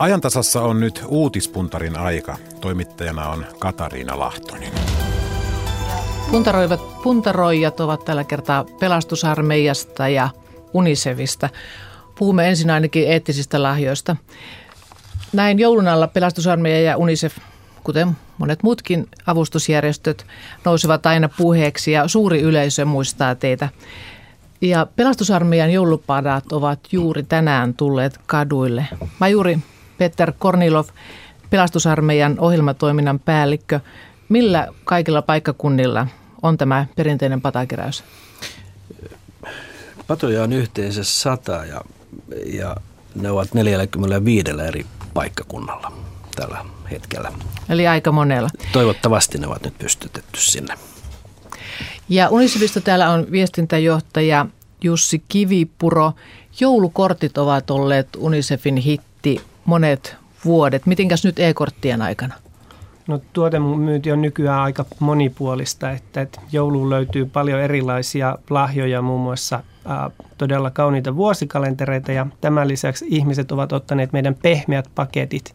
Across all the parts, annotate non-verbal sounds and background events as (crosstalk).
Ajantasassa on nyt uutispuntarin aika. Toimittajana on Katariina Lahtonen. Puntaroivat, puntaroijat ovat tällä kertaa pelastusarmeijasta ja Unicefista. Puhumme ensin ainakin eettisistä lahjoista. Näin joulun alla pelastusarmeija ja Unicef, kuten monet muutkin avustusjärjestöt, nousevat aina puheeksi ja suuri yleisö muistaa teitä. Ja pelastusarmeijan joulupadat ovat juuri tänään tulleet kaduille. Majuri Peter Kornilov, pelastusarmeijan ohjelmatoiminnan päällikkö. Millä kaikilla paikkakunnilla on tämä perinteinen patakeräys? Patoja on yhteensä sata ja, ja ne ovat 45 eri paikkakunnalla tällä hetkellä. Eli aika monella. Toivottavasti ne ovat nyt pystytetty sinne. Ja Unicefista täällä on viestintäjohtaja Jussi Kivipuro. Joulukortit ovat olleet Unicefin hitti monet vuodet. Mitenkäs nyt e-korttien aikana? No tuotemyynti on nykyään aika monipuolista, että, että jouluun löytyy paljon erilaisia lahjoja, muun muassa ää, todella kauniita vuosikalentereita ja tämän lisäksi ihmiset ovat ottaneet meidän pehmeät paketit,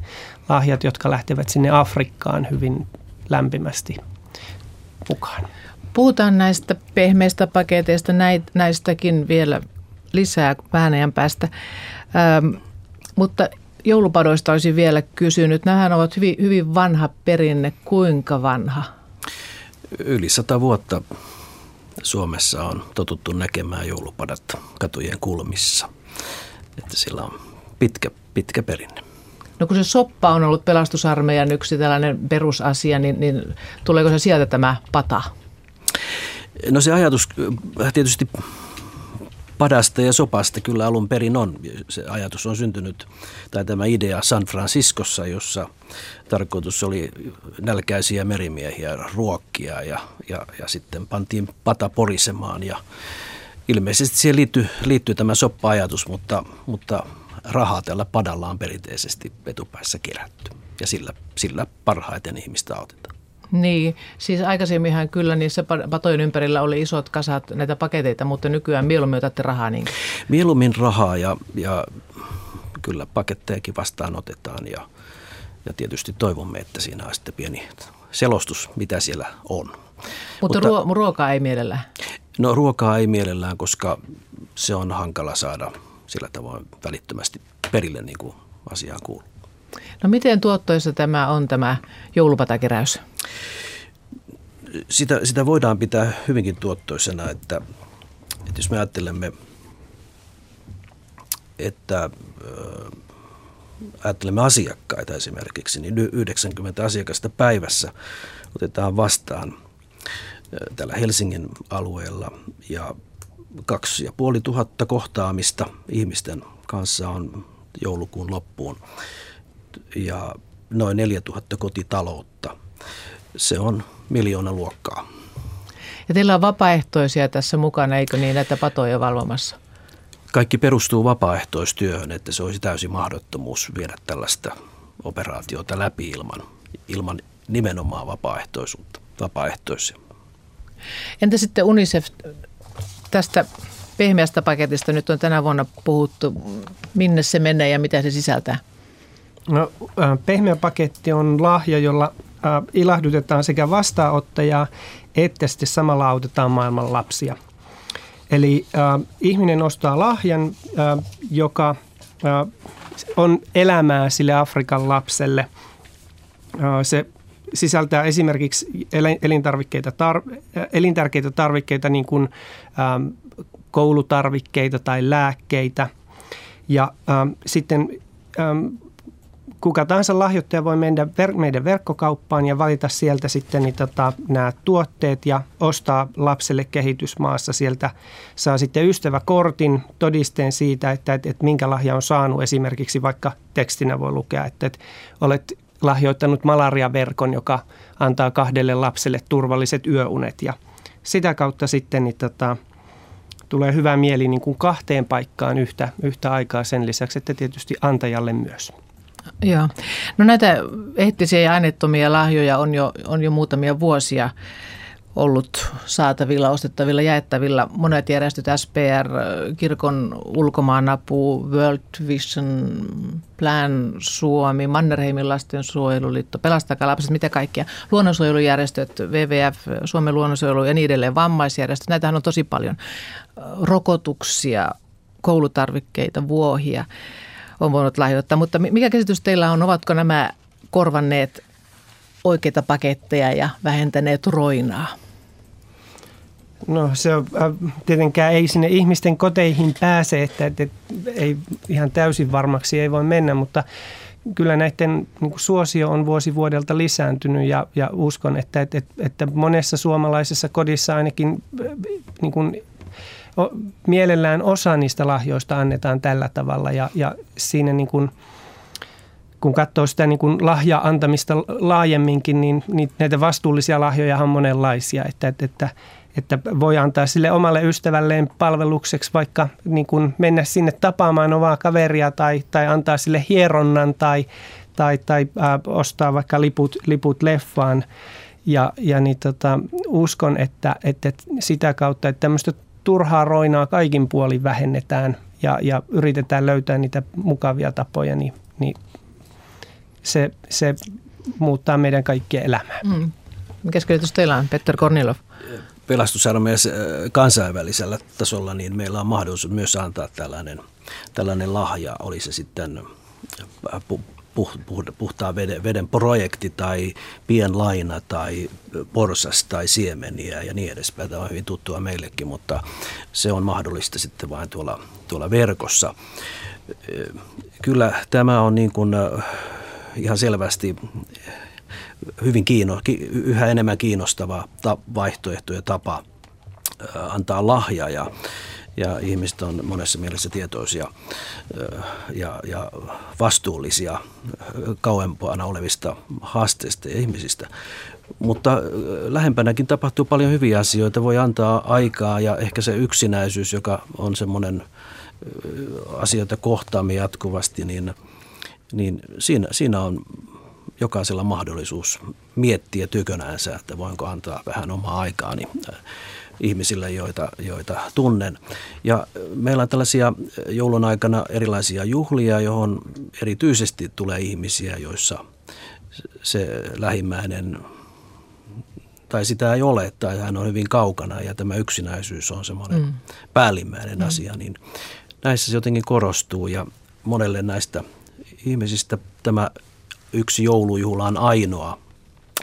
lahjat, jotka lähtevät sinne Afrikkaan hyvin lämpimästi mukaan. Puhutaan näistä pehmeistä paketeista, näistäkin vielä lisää vähän ajan päästä. Ähm, mutta joulupadoista olisin vielä kysynyt. Nämähän ovat hyvin, hyvin vanha perinne. Kuinka vanha? Yli sata vuotta Suomessa on totuttu näkemään joulupadat katujen kulmissa. Että sillä on pitkä, pitkä perinne. No kun se soppa on ollut pelastusarmeijan yksi tällainen perusasia, niin, niin tuleeko se sieltä tämä pata? No se ajatus tietysti padasta ja sopasta kyllä alun perin on. Se ajatus on syntynyt, tai tämä idea San Franciscossa, jossa tarkoitus oli nälkäisiä merimiehiä ruokkia ja, ja, ja sitten pantiin pata porisemaan ja ilmeisesti siihen liittyy, liittyy tämä soppa-ajatus, mutta, mutta rahaa tällä padalla on perinteisesti etupäässä kerätty ja sillä, sillä parhaiten ihmistä autetaan. Niin, siis aikaisemminhan kyllä niissä patojen ympärillä oli isot kasat näitä paketeita, mutta nykyään mieluummin otatte rahaa niin. Mieluummin rahaa ja, ja kyllä pakettejakin vastaanotetaan ja, ja tietysti toivomme, että siinä on sitten pieni selostus, mitä siellä on. Mutta, mutta ruo- ruokaa ei mielellään? No ruokaa ei mielellään, koska se on hankala saada sillä tavoin välittömästi perille niin kuin asiaan kuuluu. No miten tuottoissa tämä on tämä joulupatakeräys? Sitä, sitä voidaan pitää hyvinkin tuottoisena, että, että jos me ajattelemme, että äh, ajattelemme asiakkaita esimerkiksi, niin 90 asiakasta päivässä otetaan vastaan täällä Helsingin alueella ja kaksi ja puoli tuhatta kohtaamista ihmisten kanssa on joulukuun loppuun ja noin 4000 kotitaloutta. Se on miljoona luokkaa. Ja teillä on vapaaehtoisia tässä mukana, eikö niin, näitä patoja valvomassa? Kaikki perustuu vapaaehtoistyöhön, että se olisi täysin mahdottomuus viedä tällaista operaatiota läpi ilman, ilman nimenomaan vapaaehtoisuutta, vapaaehtoisia. Entä sitten UNICEF tästä pehmeästä paketista nyt on tänä vuonna puhuttu. Minne se menee ja mitä se sisältää? No, pehmeä paketti on lahja, jolla ilahdutetaan sekä vastaanottajaa että sitten samalla autetaan maailman lapsia. Eli äh, ihminen ostaa lahjan, äh, joka äh, on elämää sille Afrikan lapselle. Äh, se sisältää esimerkiksi elintarvikkeita, tar- elintärkeitä tarvikkeita niin kuin ähm, koulutarvikkeita tai lääkkeitä. Ja ähm, sitten ähm, kuka tahansa lahjoittaja voi mennä ver- meidän verkkokauppaan ja valita sieltä sitten niin tota, nämä tuotteet ja ostaa lapselle kehitysmaassa. Sieltä saa sitten ystäväkortin todisteen siitä, että, että, että minkä lahja on saanut. Esimerkiksi vaikka tekstinä voi lukea, että, että olet lahjoittanut malariaverkon, joka antaa kahdelle lapselle turvalliset yöunet ja sitä kautta sitten niin tota, tulee hyvä mieli niin kuin kahteen paikkaan yhtä, yhtä aikaa sen lisäksi, että tietysti antajalle myös. Joo. No näitä eettisiä ja aineettomia lahjoja on jo, on jo muutamia vuosia ollut saatavilla, ostettavilla, jaettavilla. Monet järjestöt, SPR, Kirkon ulkomaanapu, World Vision, Plan Suomi, Mannerheimin lastensuojeluliitto, Pelastakaa lapset, mitä kaikkia. Luonnonsuojelujärjestöt, WWF, Suomen luonnonsuojelu ja niin edelleen, vammaisjärjestöt. Näitähän on tosi paljon. Rokotuksia, koulutarvikkeita, vuohia on voinut lahjoittaa. Mutta mikä käsitys teillä on, ovatko nämä korvanneet oikeita paketteja ja vähentäneet roinaa? No se on, äh, tietenkään ei sinne ihmisten koteihin pääse, että, että, ei ihan täysin varmaksi ei voi mennä, mutta kyllä näiden niin kuin suosio on vuosi vuodelta lisääntynyt ja, ja uskon, että, että, että monessa suomalaisessa kodissa ainakin äh, niin kuin, mielellään osa niistä lahjoista annetaan tällä tavalla ja, ja siinä niin kuin, kun katsoo sitä niin kuin lahja-antamista laajemminkin, niin, niin näitä vastuullisia lahjoja on monenlaisia, että, että, että että voi antaa sille omalle ystävälleen palvelukseksi vaikka niin kuin mennä sinne tapaamaan omaa kaveria tai, tai antaa sille hieronnan tai, tai, tai äh, ostaa vaikka liput, liput leffaan. Ja, ja niin tota, uskon, että, että sitä kautta, että tämmöistä turhaa roinaa kaikin puolin vähennetään ja, ja yritetään löytää niitä mukavia tapoja, niin, niin se, se muuttaa meidän kaikkien elämää. Mm. Mikä teillä on, Petter Kornilov? pelastusarmeijassa äh, kansainvälisellä tasolla, niin meillä on mahdollisuus myös antaa tällainen, tällainen lahja, oli se sitten äh, puhtaan veden, veden projekti tai pienlaina tai porsas tai siemeniä ja niin edespäin. Tämä on hyvin tuttua meillekin, mutta se on mahdollista sitten vain tuolla, tuolla verkossa. Äh, kyllä tämä on niin kuin ihan selvästi hyvin kiino, yhä enemmän kiinnostava vaihtoehto ja tapa antaa lahja ja, ja ihmiset on monessa mielessä tietoisia ja, ja vastuullisia kauempana olevista haasteista ja ihmisistä. Mutta lähempänäkin tapahtuu paljon hyviä asioita, voi antaa aikaa ja ehkä se yksinäisyys, joka on semmoinen asioita kohtaamme jatkuvasti, niin, niin siinä, siinä on jokaisella mahdollisuus miettiä tykönäänsä, että voinko antaa vähän omaa aikaani ihmisille, joita, joita tunnen. Ja meillä on tällaisia joulun aikana erilaisia juhlia, johon erityisesti tulee ihmisiä, joissa se lähimmäinen tai sitä ei ole, tai hän on hyvin kaukana ja tämä yksinäisyys on semmoinen mm. päällimmäinen mm. asia, niin näissä se jotenkin korostuu ja monelle näistä ihmisistä tämä yksi joulujuhla on ainoa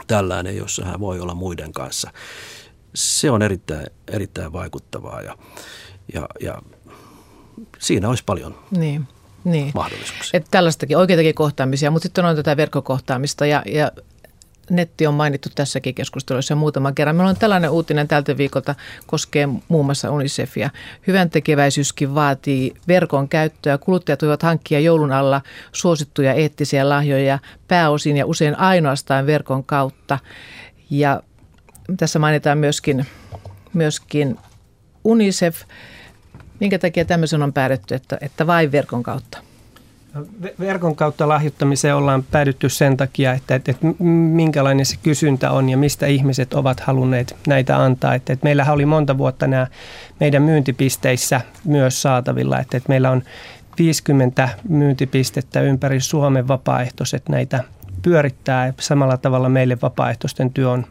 tällainen, jossa hän voi olla muiden kanssa. Se on erittäin, erittäin vaikuttavaa ja, ja, ja siinä olisi paljon niin, niin. mahdollisuuksia. Että tällaistakin oikeitakin kohtaamisia, mutta sitten on tätä verkkokohtaamista ja, ja netti on mainittu tässäkin keskustelussa muutaman kerran. Meillä on tällainen uutinen tältä viikolta, koskee muun muassa Unicefia. Hyvän tekeväisyyskin vaatii verkon käyttöä. Kuluttajat voivat hankkia joulun alla suosittuja eettisiä lahjoja pääosin ja usein ainoastaan verkon kautta. Ja tässä mainitaan myöskin, myöskin Unicef. Minkä takia tämmöisen on päädytty, että, että vain verkon kautta? Verkon kautta lahjoittamiseen ollaan päädytty sen takia, että, että, että minkälainen se kysyntä on ja mistä ihmiset ovat halunneet näitä antaa. Että, että meillähän oli monta vuotta nämä meidän myyntipisteissä myös saatavilla, että, että meillä on 50 myyntipistettä ympäri Suomen vapaaehtoiset näitä pyörittää. Samalla tavalla meille vapaaehtoisten työ on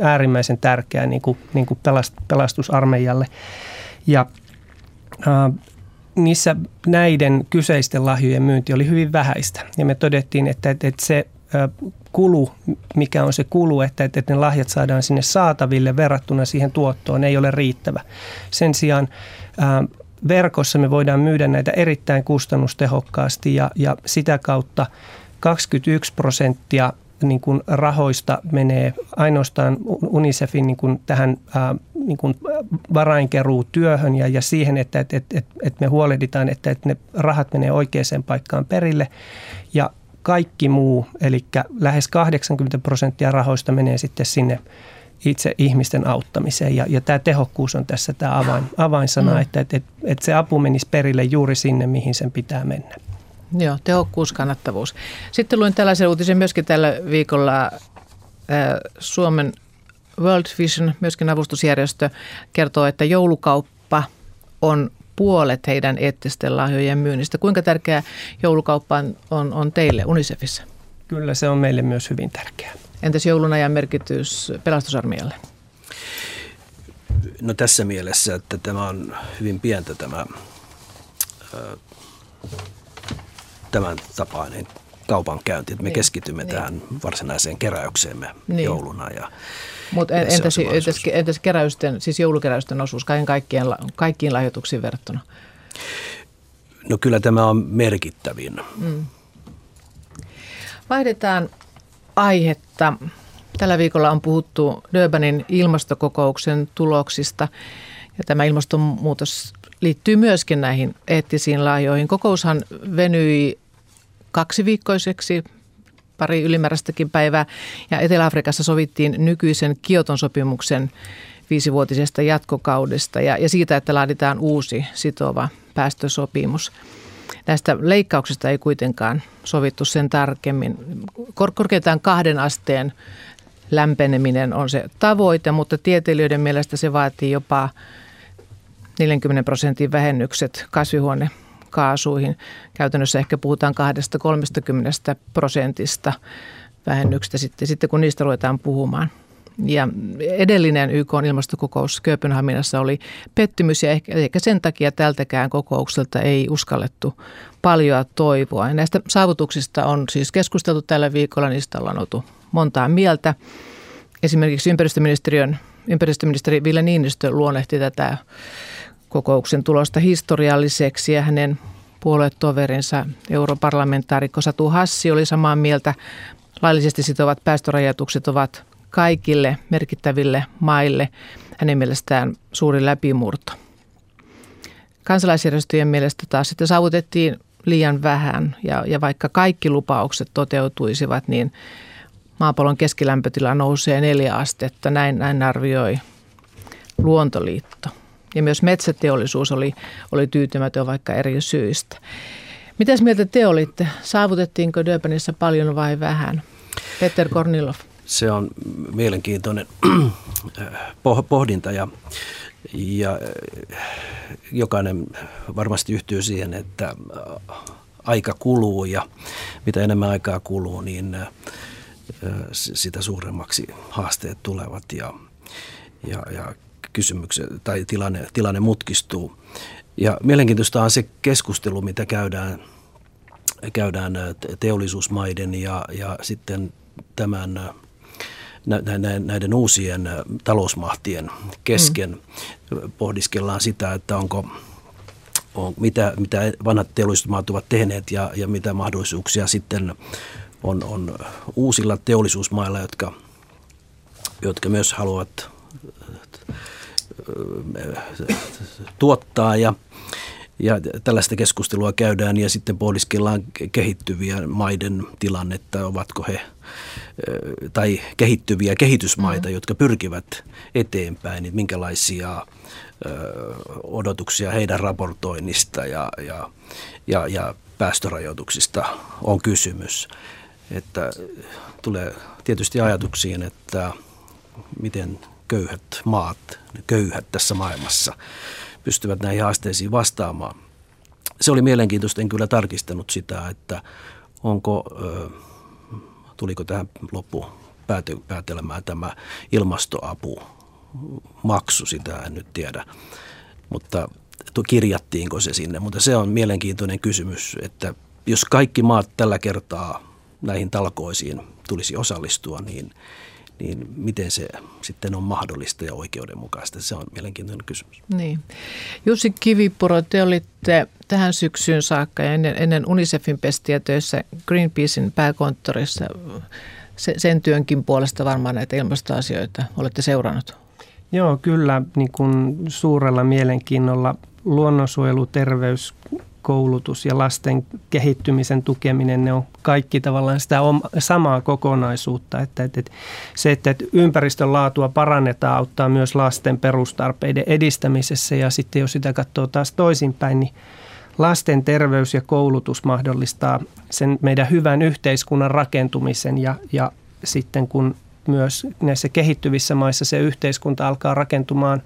äärimmäisen tärkeää niin kuin, niin kuin pelastusarmeijalle. Ja äh, niissä näiden kyseisten lahjojen myynti oli hyvin vähäistä. Ja me todettiin, että, että, että se kulu, mikä on se kulu, että, että ne lahjat saadaan sinne saataville verrattuna siihen tuottoon, ei ole riittävä. Sen sijaan verkossa me voidaan myydä näitä erittäin kustannustehokkaasti ja, ja sitä kautta 21 prosenttia niin kuin rahoista menee ainoastaan UNICEFin niin kuin tähän ää, niin kuin varainkeruutyöhön ja, ja siihen, että, että, että, että me huolehditaan, että, että ne rahat menee oikeaan paikkaan perille. Ja kaikki muu, eli lähes 80 prosenttia rahoista menee sitten sinne itse ihmisten auttamiseen. Ja, ja tämä tehokkuus on tässä tämä avain, avainsana, mm. että, että, että se apu menisi perille juuri sinne, mihin sen pitää mennä. Joo, tehokkuus, kannattavuus. Sitten luin tällaisen uutisen myöskin tällä viikolla Suomen World Vision, myöskin avustusjärjestö, kertoo, että joulukauppa on puolet heidän eettisten lahjojen myynnistä. Kuinka tärkeä joulukauppa on, on teille Unicefissa? Kyllä se on meille myös hyvin tärkeää. Entäs joulun ajan merkitys pelastusarmeijalle? No tässä mielessä, että tämä on hyvin pientä tämä tämän tapainen kaupankäynti, että me niin, keskitymme niin. tähän varsinaiseen keräykseemme niin. jouluna. Ja, Mutta entäs, entäs, entäs keräysten, siis joulukeräysten osuus kaiken kaikkien, kaikkiin lahjoituksiin verrattuna? No kyllä tämä on merkittävin. Mm. Vaihdetaan aihetta. Tällä viikolla on puhuttu Durbanin ilmastokokouksen tuloksista ja tämä ilmastonmuutos liittyy myöskin näihin eettisiin lahjoihin. Kokoushan venyi kaksiviikkoiseksi, pari ylimääräistäkin päivää, ja Etelä-Afrikassa sovittiin nykyisen Kioton sopimuksen viisivuotisesta jatkokaudesta ja, ja siitä, että laaditaan uusi sitova päästösopimus. Näistä leikkauksista ei kuitenkaan sovittu sen tarkemmin. Kor- korkeintaan kahden asteen lämpeneminen on se tavoite, mutta tieteilijöiden mielestä se vaatii jopa 40 prosentin vähennykset kasvihuonekaasuihin. Käytännössä ehkä puhutaan 2-30 prosentista vähennyksestä sitten, sitten, kun niistä ruvetaan puhumaan. Ja edellinen YK ilmastokokous Kööpenhaminassa oli pettymys ja ehkä, ehkä sen takia tältäkään kokoukselta ei uskallettu paljon toivoa. Ja näistä saavutuksista on siis keskusteltu tällä viikolla, niistä ollaan oltu montaa mieltä. Esimerkiksi ympäristöministeriön, ympäristöministeri Ville Niinistö luonnehti tätä kokouksen tulosta historialliseksi ja hänen puoluetoverinsa europarlamentaarikko Satu Hassi oli samaa mieltä. Laillisesti sitovat päästörajoitukset ovat kaikille merkittäville maille hänen mielestään suuri läpimurto. Kansalaisjärjestöjen mielestä taas sitten saavutettiin liian vähän ja, ja vaikka kaikki lupaukset toteutuisivat, niin maapallon keskilämpötila nousee neljä astetta. Näin, näin arvioi Luontoliitto. Ja myös metsäteollisuus oli, oli tyytymätön vaikka eri syistä. Mitäs mieltä te olitte? Saavutettiinko Durbanissa paljon vai vähän? Peter Kornilov. Se on mielenkiintoinen pohdinta ja, ja jokainen varmasti yhtyy siihen, että aika kuluu ja mitä enemmän aikaa kuluu, niin sitä suuremmaksi haasteet tulevat ja, ja, ja kysymyksen tai tilanne, tilanne mutkistuu. Ja mielenkiintoista on se keskustelu, mitä käydään, käydään teollisuusmaiden ja, ja sitten tämän näiden uusien talousmahtien kesken. Mm. Pohdiskellaan sitä, että onko, on, mitä, mitä vanhat teollisuusmaat ovat tehneet ja, ja mitä mahdollisuuksia sitten on, on uusilla teollisuusmailla, jotka, jotka myös haluavat tuottaa ja, ja tällaista keskustelua käydään ja sitten pohdiskellaan kehittyviä maiden tilannetta, ovatko he tai kehittyviä kehitysmaita, mm. jotka pyrkivät eteenpäin, niin minkälaisia odotuksia heidän raportoinnista ja, ja, ja, ja päästörajoituksista on kysymys. Että tulee tietysti ajatuksiin, että miten köyhät maat, köyhät tässä maailmassa pystyvät näihin haasteisiin vastaamaan. Se oli mielenkiintoista, en kyllä tarkistanut sitä, että onko, tuliko tähän loppu päätelmään tämä ilmastoapu maksu, sitä en nyt tiedä, mutta kirjattiinko se sinne. Mutta se on mielenkiintoinen kysymys, että jos kaikki maat tällä kertaa näihin talkoisiin tulisi osallistua, niin – niin miten se sitten on mahdollista ja oikeudenmukaista? Se on mielenkiintoinen kysymys. Niin. Jussi Kivipuro, te olitte tähän syksyyn saakka ja ennen, ennen Unicefin pestiä töissä Greenpeacein pääkonttorissa. Se, sen työnkin puolesta varmaan näitä ilmastoasioita olette seurannut. Joo, kyllä niin kuin suurella mielenkiinnolla luonnonsuojelu, terveys, koulutus ja lasten kehittymisen tukeminen, ne on kaikki tavallaan sitä samaa kokonaisuutta. Että, että, että se, että, ympäristön laatua parannetaan, auttaa myös lasten perustarpeiden edistämisessä ja sitten jos sitä katsoo taas toisinpäin, niin lasten terveys ja koulutus mahdollistaa sen meidän hyvän yhteiskunnan rakentumisen ja, ja sitten kun myös näissä kehittyvissä maissa se yhteiskunta alkaa rakentumaan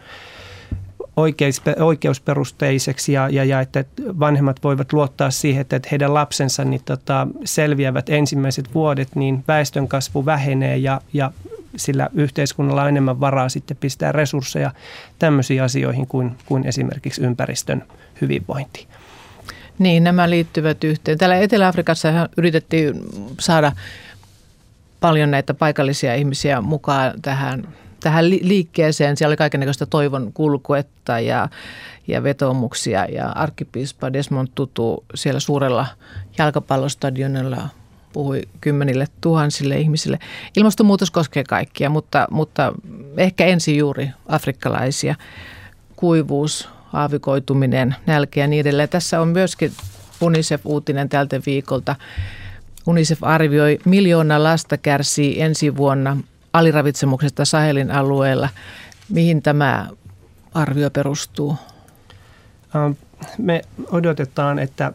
oikeusperusteiseksi ja, ja, ja että vanhemmat voivat luottaa siihen, että heidän lapsensa niin tota, selviävät ensimmäiset vuodet, niin väestönkasvu vähenee ja, ja sillä yhteiskunnalla on enemmän varaa sitten pistää resursseja tämmöisiin asioihin kuin, kuin esimerkiksi ympäristön hyvinvointi. Niin, nämä liittyvät yhteen. Täällä Etelä-Afrikassa yritettiin saada paljon näitä paikallisia ihmisiä mukaan tähän, tähän liikkeeseen. Siellä oli kaikenlaista toivon kulkuetta ja, ja vetomuksia ja arkkipiispa Desmond Tutu siellä suurella jalkapallostadionilla puhui kymmenille tuhansille ihmisille. Ilmastonmuutos koskee kaikkia, mutta, mutta ehkä ensin juuri afrikkalaisia. Kuivuus, aavikoituminen, nälkä ja niin edelleen. Tässä on myöskin UNICEF-uutinen tältä viikolta. UNICEF arvioi, miljoona lasta kärsii ensi vuonna aliravitsemuksesta Sahelin alueella. Mihin tämä arvio perustuu? Ähm, me odotetaan, että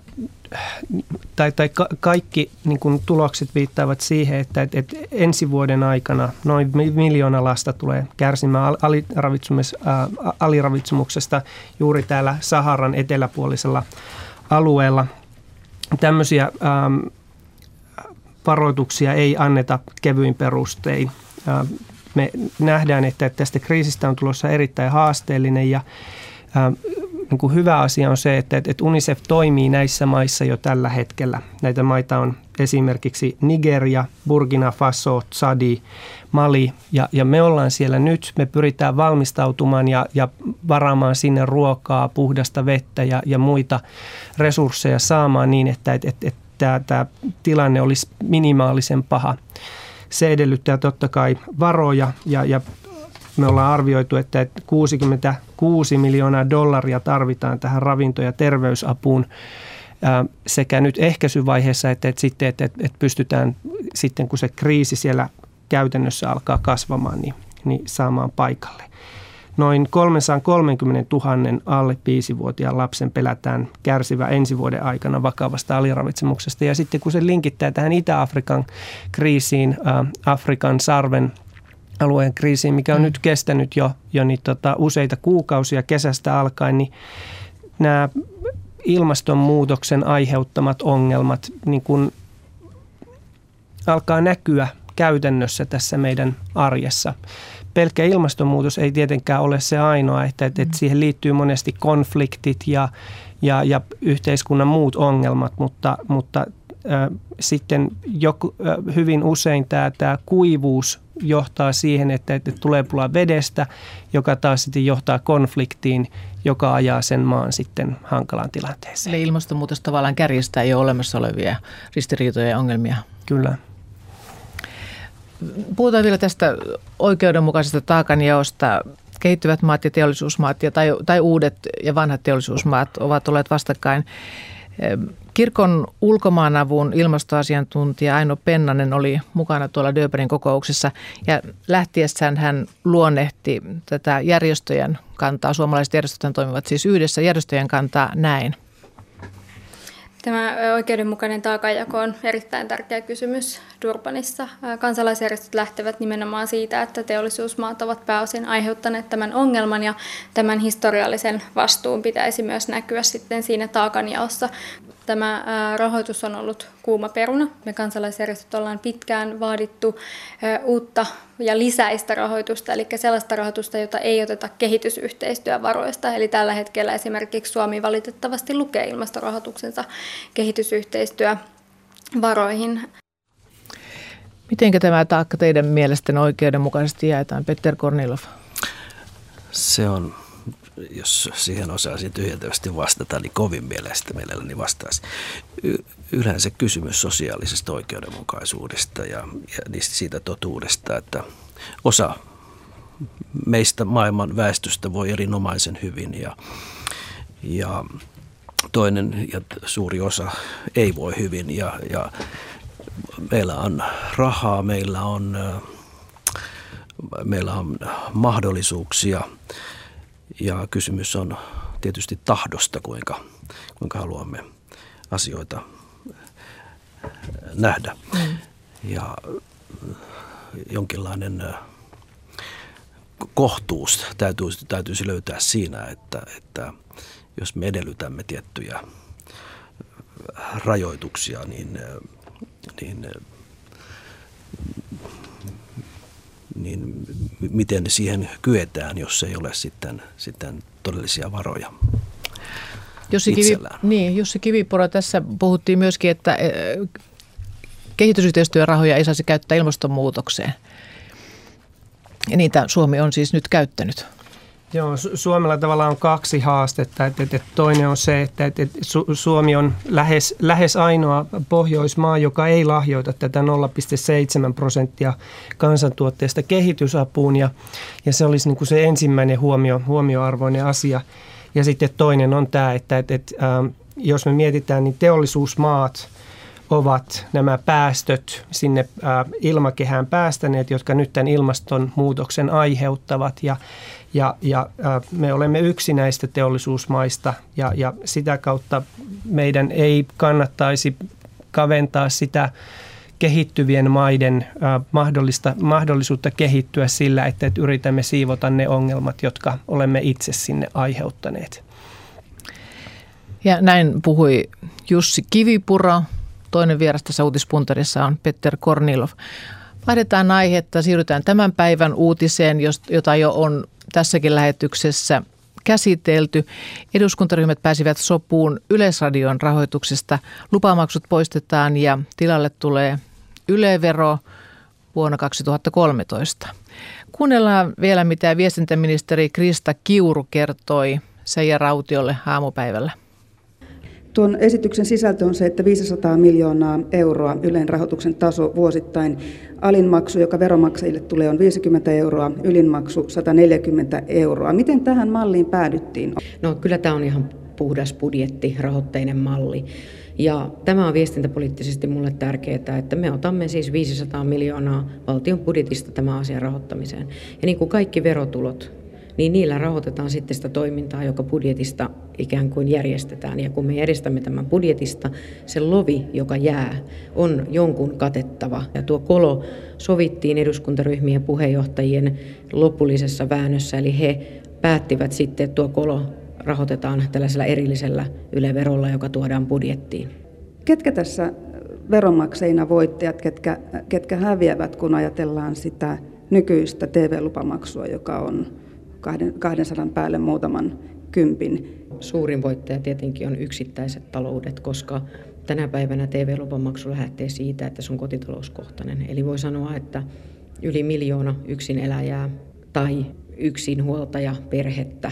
tai, tai ka- kaikki niin kuin tulokset viittaavat siihen, että, että, että ensi vuoden aikana noin miljoona lasta tulee kärsimään aliravitsemus, äh, aliravitsemuksesta juuri täällä Saharan eteläpuolisella alueella. Tämmöisiä ähm, varoituksia ei anneta kevyin perustein. Me nähdään, että tästä kriisistä on tulossa erittäin haasteellinen ja niin kuin hyvä asia on se, että, että UNICEF toimii näissä maissa jo tällä hetkellä. Näitä maita on esimerkiksi Nigeria, Burkina Faso, Tsadi, Mali ja, ja me ollaan siellä nyt. Me pyritään valmistautumaan ja, ja varaamaan sinne ruokaa, puhdasta vettä ja, ja muita resursseja saamaan niin, että, että, että, että tämä, tämä tilanne olisi minimaalisen paha. Se edellyttää totta kai varoja ja, ja me ollaan arvioitu, että 66 miljoonaa dollaria tarvitaan tähän ravinto- ja terveysapuun sekä nyt ehkäisyvaiheessa että, että sitten, että, että pystytään sitten, kun se kriisi siellä käytännössä alkaa kasvamaan, niin, niin saamaan paikalle. Noin 330 000 alle 5-vuotiaan lapsen pelätään kärsivä ensi vuoden aikana vakavasta aliravitsemuksesta. Ja sitten kun se linkittää tähän Itä-Afrikan kriisiin, Afrikan sarven alueen kriisiin, mikä on mm. nyt kestänyt jo, jo niin tota, useita kuukausia kesästä alkaen, niin nämä ilmastonmuutoksen aiheuttamat ongelmat niin kun alkaa näkyä käytännössä tässä meidän arjessa. Pelkkä ilmastonmuutos ei tietenkään ole se ainoa, että, että, että siihen liittyy monesti konfliktit ja, ja, ja yhteiskunnan muut ongelmat, mutta, mutta sitten joku, hyvin usein tämä, tämä kuivuus johtaa siihen, että, että tulee pula vedestä, joka taas sitten johtaa konfliktiin, joka ajaa sen maan sitten hankalaan tilanteeseen. Eli ilmastonmuutos tavallaan kärjistää jo olemassa olevia ristiriitoja ja ongelmia. Kyllä. Puhutaan vielä tästä oikeudenmukaisesta taakanjaosta. Kehittyvät maat ja teollisuusmaat ja, tai, tai uudet ja vanhat teollisuusmaat ovat olleet vastakkain. Kirkon ulkomaanavun ilmastoasiantuntija Aino Pennanen oli mukana tuolla Döberin kokouksessa ja lähtiessään hän luonnehti tätä järjestöjen kantaa. Suomalaiset järjestöt toimivat siis yhdessä järjestöjen kantaa näin. Tämä oikeudenmukainen taakanjako on erittäin tärkeä kysymys Durbanissa. Kansalaisjärjestöt lähtevät nimenomaan siitä, että teollisuusmaat ovat pääosin aiheuttaneet tämän ongelman ja tämän historiallisen vastuun pitäisi myös näkyä sitten siinä taakanjaossa. Tämä rahoitus on ollut kuuma peruna. Me kansalaisjärjestöt ollaan pitkään vaadittu uutta ja lisäistä rahoitusta, eli sellaista rahoitusta, jota ei oteta kehitysyhteistyövaroista. Eli tällä hetkellä esimerkiksi Suomi valitettavasti lukee ilmastorahoituksensa kehitysyhteistyövaroihin. Miten tämä taakka teidän mielestä oikeudenmukaisesti jaetaan, Petter Kornilov? Se on jos siihen osaisin tyhjentävästi vastata, niin kovin mielestä mielelläni vastaisi. Y- yleensä kysymys sosiaalisesta oikeudenmukaisuudesta ja, ja siitä totuudesta, että osa meistä maailman väestöstä voi erinomaisen hyvin ja, ja toinen ja suuri osa ei voi hyvin ja, ja meillä on rahaa, meillä on, meillä on mahdollisuuksia – ja kysymys on tietysti tahdosta, kuinka, kuinka haluamme asioita nähdä. Mm. Ja jonkinlainen kohtuus täytyisi, täytyisi löytää siinä, että, että jos me edellytämme tiettyjä rajoituksia, niin, niin, niin miten siihen kyetään, jos ei ole sitten, sitten todellisia varoja Jussi, Kivi, niin, Jussi Kivipuro, tässä puhuttiin myöskin, että kehitysyhteistyörahoja ei saisi käyttää ilmastonmuutokseen. Ja niitä Suomi on siis nyt käyttänyt. Joo, Suomella tavallaan on kaksi haastetta. Että, että toinen on se, että, että Suomi on lähes, lähes ainoa Pohjoismaa, joka ei lahjoita tätä 0,7 prosenttia kansantuotteesta kehitysapuun. Ja, ja se olisi niin kuin se ensimmäinen huomio, huomioarvoinen asia. Ja sitten toinen on tämä, että, että, että ähm, jos me mietitään, niin teollisuusmaat – ovat nämä päästöt sinne ilmakehään päästäneet, jotka nyt tämän ilmastonmuutoksen aiheuttavat. Ja, ja, ja me olemme yksi näistä teollisuusmaista ja, ja sitä kautta meidän ei kannattaisi kaventaa sitä kehittyvien maiden mahdollista, mahdollisuutta kehittyä sillä, että, että yritämme siivota ne ongelmat, jotka olemme itse sinne aiheuttaneet. Ja näin puhui Jussi Kivipuro, Toinen vieras tässä uutispuntarissa on Petter Kornilov. Vaihdetaan aihetta, siirrytään tämän päivän uutiseen, jota jo on tässäkin lähetyksessä käsitelty. Eduskuntaryhmät pääsivät sopuun Yleisradion rahoituksesta. Lupamaksut poistetaan ja tilalle tulee Yle-vero vuonna 2013. Kuunnellaan vielä, mitä viestintäministeri Krista Kiuru kertoi Seija Rautiolle aamupäivällä. Tuon esityksen sisältö on se, että 500 miljoonaa euroa Ylen rahoituksen taso vuosittain. Alinmaksu, joka veromaksajille tulee, on 50 euroa, ylinmaksu 140 euroa. Miten tähän malliin päädyttiin? No kyllä tämä on ihan puhdas budjetti, rahoitteinen malli. Ja tämä on viestintäpoliittisesti mulle tärkeää, että me otamme siis 500 miljoonaa valtion budjetista tämän asian rahoittamiseen. Ja niin kuin kaikki verotulot, niin niillä rahoitetaan sitten sitä toimintaa, joka budjetista ikään kuin järjestetään. Ja kun me järjestämme tämän budjetista, se lovi, joka jää, on jonkun katettava. Ja tuo kolo sovittiin eduskuntaryhmien puheenjohtajien lopullisessa väännössä, eli he päättivät sitten, että tuo kolo rahoitetaan tällaisella erillisellä yleverolla, joka tuodaan budjettiin. Ketkä tässä veronmaksajina voittajat, ketkä, ketkä häviävät, kun ajatellaan sitä nykyistä TV-lupamaksua, joka on 200 päälle muutaman kympin. Suurin voittaja tietenkin on yksittäiset taloudet, koska tänä päivänä TV-lupamaksu lähtee siitä, että se on kotitalouskohtainen. Eli voi sanoa, että yli miljoona yksin eläjää tai yksin huoltaja perhettä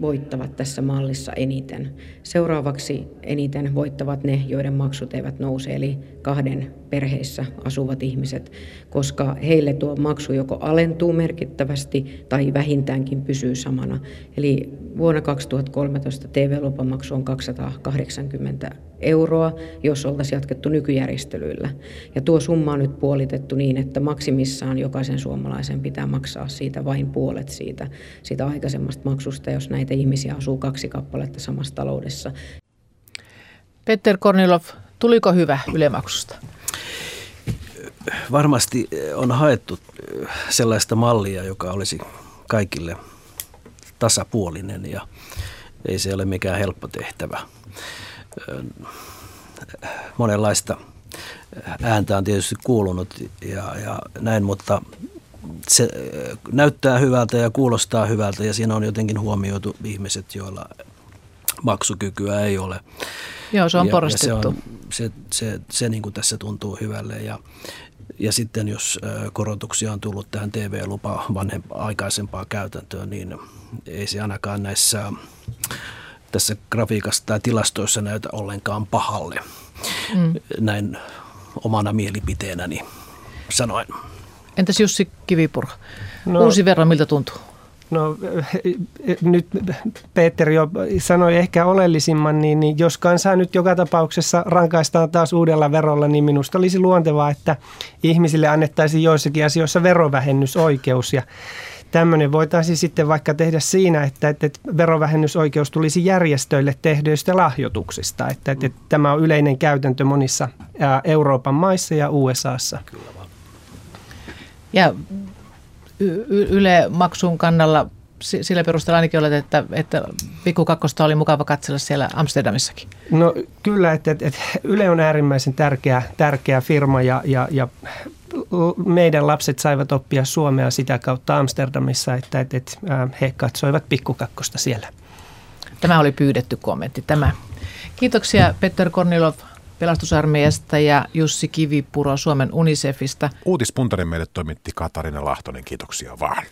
voittavat tässä mallissa eniten. Seuraavaksi eniten voittavat ne, joiden maksut eivät nouse, eli kahden perheissä asuvat ihmiset, koska heille tuo maksu joko alentuu merkittävästi tai vähintäänkin pysyy samana. Eli vuonna 2013 TV-lupamaksu on 280 euroa, jos oltaisiin jatkettu nykyjärjestelyillä. Ja tuo summa on nyt puolitettu niin, että maksimissaan jokaisen suomalaisen pitää maksaa siitä vain puolet siitä, siitä aikaisemmasta maksusta, jos näitä ihmisiä asuu kaksi kappaletta samassa taloudessa. Petter Kornilov, tuliko hyvä ylemaksusta? Varmasti on haettu sellaista mallia, joka olisi kaikille tasapuolinen ja ei se ole mikään helppo tehtävä monenlaista ääntä on tietysti kuulunut ja, ja näin, mutta se näyttää hyvältä ja kuulostaa hyvältä ja siinä on jotenkin huomioitu ihmiset, joilla maksukykyä ei ole. Joo, se on ja, porastettu. Ja se, on, se, se, se niin kuin tässä tuntuu hyvälle ja, ja sitten jos korotuksia on tullut tähän TV-lupa vanhempaa aikaisempaa käytäntöön, niin ei se ainakaan näissä tässä grafiikassa tai tilastoissa näytä ollenkaan pahalle. Mm. Näin omana mielipiteenäni sanoen. Entäs Jussi Kivipuro? No, Uusi verran, miltä tuntuu? No (laughs) nyt Peter jo sanoi ehkä oleellisimman, niin, niin jos kansaa nyt joka tapauksessa rankaistaan taas uudella verolla, niin minusta olisi luontevaa, että ihmisille annettaisiin joissakin asioissa verovähennysoikeus. Ja tämmöinen voitaisiin sitten vaikka tehdä siinä, että, että verovähennysoikeus tulisi järjestöille tehdyistä lahjoituksista. Että, että, että tämä on yleinen käytäntö monissa Euroopan maissa ja USAssa. Ja Yle maksun kannalla sillä perusteella ainakin olet, että, että Pikku Kakkosta oli mukava katsella siellä Amsterdamissakin. No kyllä, että, että, että Yle on äärimmäisen tärkeä, tärkeä firma ja, ja, ja meidän lapset saivat oppia suomea sitä kautta Amsterdamissa, että, että, että he katsoivat Pikku Kakkosta siellä. Tämä oli pyydetty kommentti. Tämä. Kiitoksia Petter Kornilov pelastusarmeijasta ja Jussi Kivipuro Suomen Unicefista. Uutispuntarin meille toimitti Katarina Lahtonen. Kiitoksia vaan.